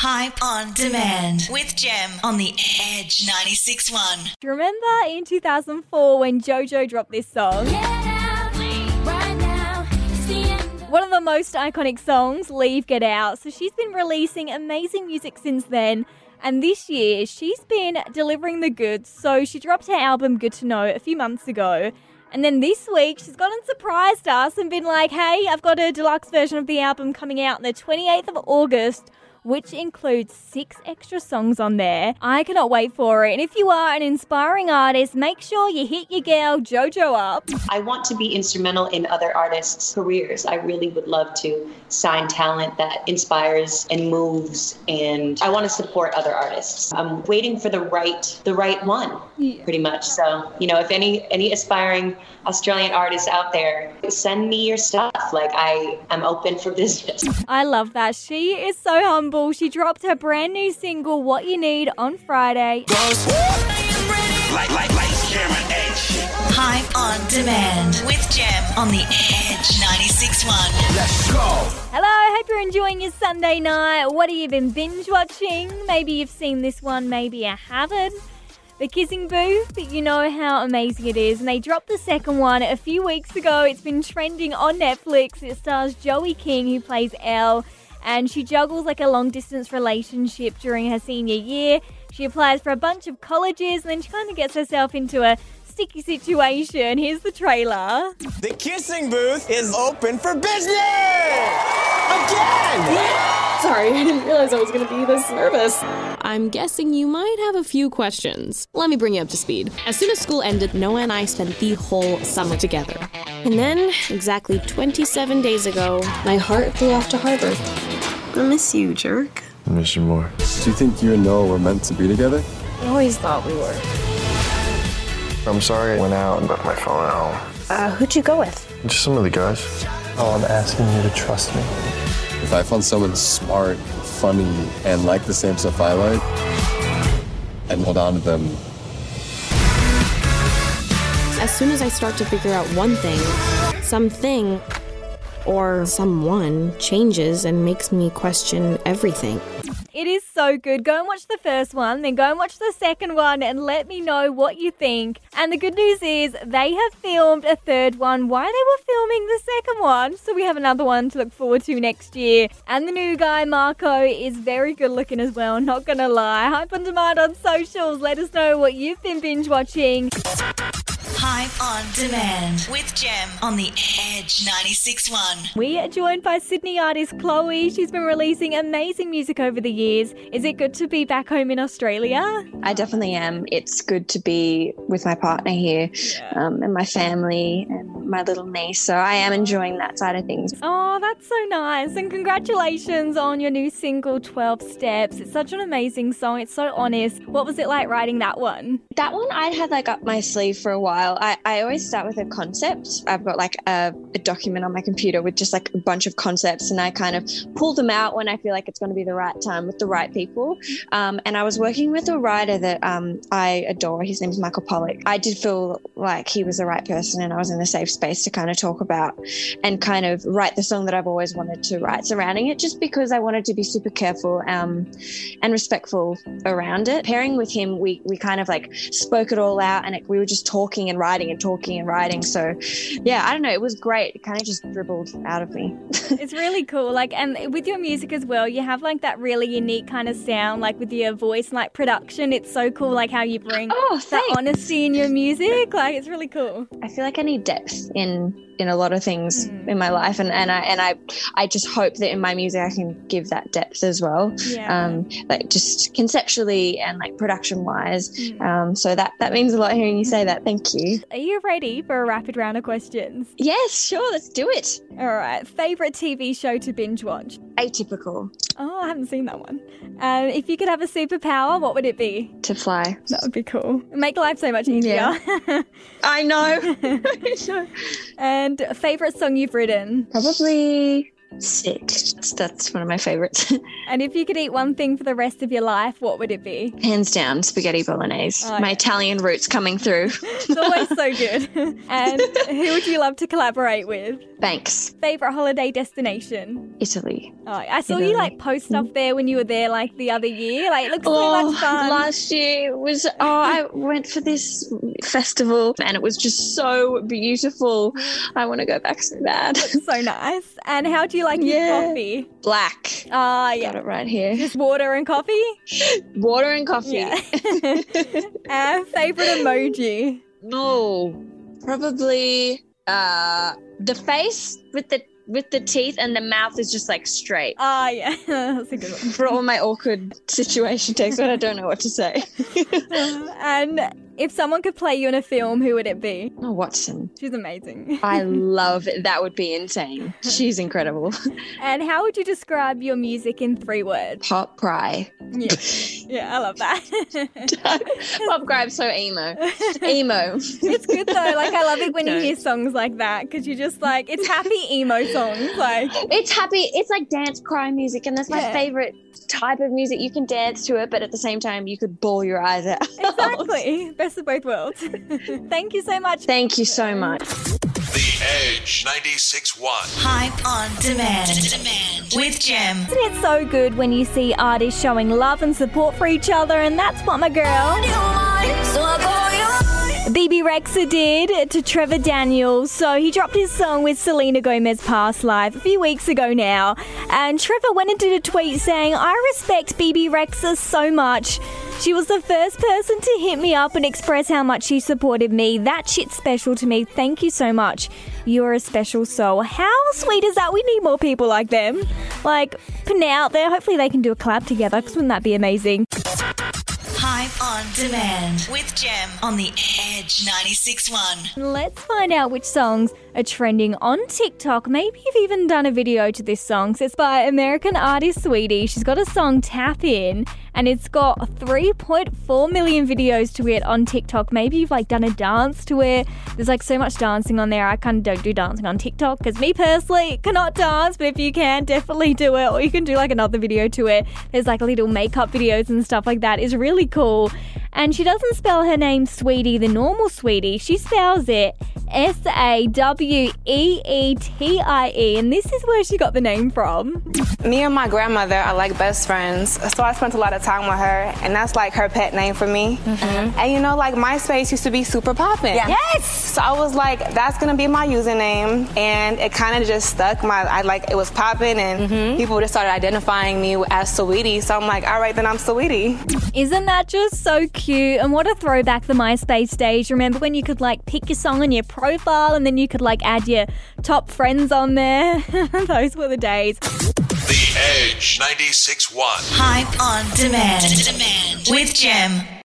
Hype on demand with Gem on the Edge 96.1. Do you remember in 2004 when JoJo dropped this song? One of the most iconic songs, Leave Get Out. So she's been releasing amazing music since then. And this year, she's been delivering the goods. So she dropped her album Good to Know a few months ago. And then this week, she's gone and surprised us and been like, hey, I've got a deluxe version of the album coming out on the 28th of August which includes six extra songs on there. I cannot wait for it. And if you are an inspiring artist, make sure you hit your girl JoJo up. I want to be instrumental in other artists' careers. I really would love to sign talent that inspires and moves and I want to support other artists. I'm waiting for the right the right one yeah. pretty much. So, you know, if any any aspiring Australian artists out there, send me your stuff. Like I am open for business. I love that. She is so humble. She dropped her brand new single What You Need on Friday. Like, like, like, Hype on demand with Gem on the Edge 96.1. Let's go. Hello, hope you're enjoying your Sunday night. What have you been binge watching? Maybe you've seen this one, maybe you haven't. The Kissing Booth, you know how amazing it is. And they dropped the second one a few weeks ago. It's been trending on Netflix. It stars Joey King, who plays Elle, and she juggles like a long distance relationship during her senior year. She applies for a bunch of colleges and then she kind of gets herself into a sticky situation. Here's the trailer. The kissing booth is open for business! Again! Sorry, I didn't realize I was going to be this nervous. I'm guessing you might have a few questions. Let me bring you up to speed. As soon as school ended, Noah and I spent the whole summer together. And then, exactly 27 days ago, my heart flew off to Harvard. I miss you, jerk. I miss you more. Do you think you and Noah were meant to be together? I always thought we were. I'm sorry I went out and left my phone at home. Uh, who'd you go with? Just some of the guys. Oh, I'm asking you to trust me. If I found someone smart, funny, and like the same stuff I like, I'd hold on to them. As soon as I start to figure out one thing, something or someone changes and makes me question everything. It is so good. Go and watch the first one, then go and watch the second one and let me know what you think. And the good news is they have filmed a third one while they were filming the second one. So we have another one to look forward to next year. And the new guy, Marco, is very good looking as well, not gonna lie. Hype on demand on socials. Let us know what you've been binge watching. Hype on demand with Gem on the Edge 96.1. We are joined by Sydney artist Chloe. She's been releasing amazing music over the years. Is it good to be back home in Australia? I definitely am. It's good to be with my partner here yeah. um, and my family and my little niece. So I am enjoying that side of things. Oh, that's so nice. And congratulations on your new single, 12 Steps. It's such an amazing song. It's so honest. What was it like writing that one? That one I had like up my sleeve for a while. I, I always start with a concept. I've got like a, a document on my computer with just like a bunch of concepts, and I kind of pull them out when I feel like it's going to be the right time with the right people. Um, and I was working with a writer that um, I adore. His name is Michael Pollack. I did feel like he was the right person, and I was in a safe space to kind of talk about and kind of write the song that I've always wanted to write surrounding it, just because I wanted to be super careful um, and respectful around it. Pairing with him, we we kind of like spoke it all out, and it, we were just talking and writing and talking and writing. So, yeah, I don't know. It was great. It kind of just dribbled out of me. it's really cool. Like, and with your music as well, you have like that really unique kind of sound, like with your voice and like production. It's so cool, like how you bring oh, that honesty in your music. Like, it's really cool. I feel like I need depth in in a lot of things mm. in my life. And, and I and I I just hope that in my music I can give that depth as well yeah. um like just conceptually and like production wise mm. um so that that means a lot hearing you say that. Thank you. Are you ready for a rapid round of questions? Yes sure. Let's do it. All right. Favorite TV show to binge watch atypical. Oh I haven't seen that one. Um if you could have a superpower what would it be? To fly. That would be cool. Make life so much easier. Yeah. I know. And and favorite song you've written? Probably Sick. That's, that's one of my favorites. And if you could eat one thing for the rest of your life, what would it be? Hands down, spaghetti bolognese. Oh, my yeah. Italian roots coming through. It's always so good. And who would you love to collaborate with? Thanks. Favorite holiday destination? Italy. Oh, I saw Italy. you like post stuff there when you were there like the other year. Like it looks so Oh, much fun. last year was oh I went for this festival and it was just so beautiful. Mm. I want to go back so bad. so nice. And how do you like your coffee? Black. Ah, Got yeah. Got it right here. Just water and coffee? Water and coffee. Yeah. uh, favorite emoji? No, probably uh the face with the with the teeth and the mouth is just like straight. Ah, yeah. That's a good one. For all my awkward situation takes when I don't know what to say. and if someone could play you in a film, who would it be? Oh, Watson. She's amazing. I love it. That would be insane. She's incredible. And how would you describe your music in three words? Pop cry. Yeah, yeah I love that. Pop cry. I'm so emo. Emo. it's good though. Like I love it when you hear songs like that because you're just like it's happy emo songs. Like It's happy. It's like dance cry music, and that's my Yeah. favorite type of music. You can dance to it, but at the same time, you could bawl your eyes out. exactly, best of both worlds. Thank you so much. Thank you so much. The Edge 96.1. Hype on demand. demand. With Gem. Isn't it so good when you see artists showing love and support for each other? And that's what my girl. Bebe Rexha did to Trevor Daniels. So he dropped his song with Selena Gomez Past Life a few weeks ago now. And Trevor went and did a tweet saying, I respect Bebe Rexha so much. She was the first person to hit me up and express how much she supported me. That shit's special to me. Thank you so much. You're a special soul. How sweet is that? We need more people like them. Like, it out there. Hopefully they can do a collab together because wouldn't that be amazing? Hype on demand. With Gem on the Edge 96.1. Let's find out which songs are trending on TikTok. Maybe you've even done a video to this song. So it's by American artist Saweetie. She's got a song Tap In and it's got 3.4 million videos to it on TikTok. Maybe you've like done a dance to it. There's like so much dancing on there. I kind of don't do dancing on TikTok because me personally cannot dance, but if you can, definitely do it. Or you can do like another video to it. There's like little makeup videos and stuff like that. It's really cool. And she doesn't spell her name Sweetie, the normal Sweetie. She spells it S A W E E T I E. And this is where she got the name from. Me and my grandmother are like best friends, so I spent a lot of time with her, and that's like her pet name for me. Mm-hmm. And you know, like MySpace used to be super poppin'. Yeah. Yes. So I was like, that's gonna be my username, and it kind of just stuck. My, I like it was popping, and mm-hmm. people just started identifying me as Sweetie. So I'm like, all right, then I'm Sweetie. Isn't that just so cute? And what a throwback the MySpace days. Remember when you could like pick your song on your profile and then you could like add your top friends on there? Those were the days. The Edge 96.1. Hype on demand. demand. With Gem.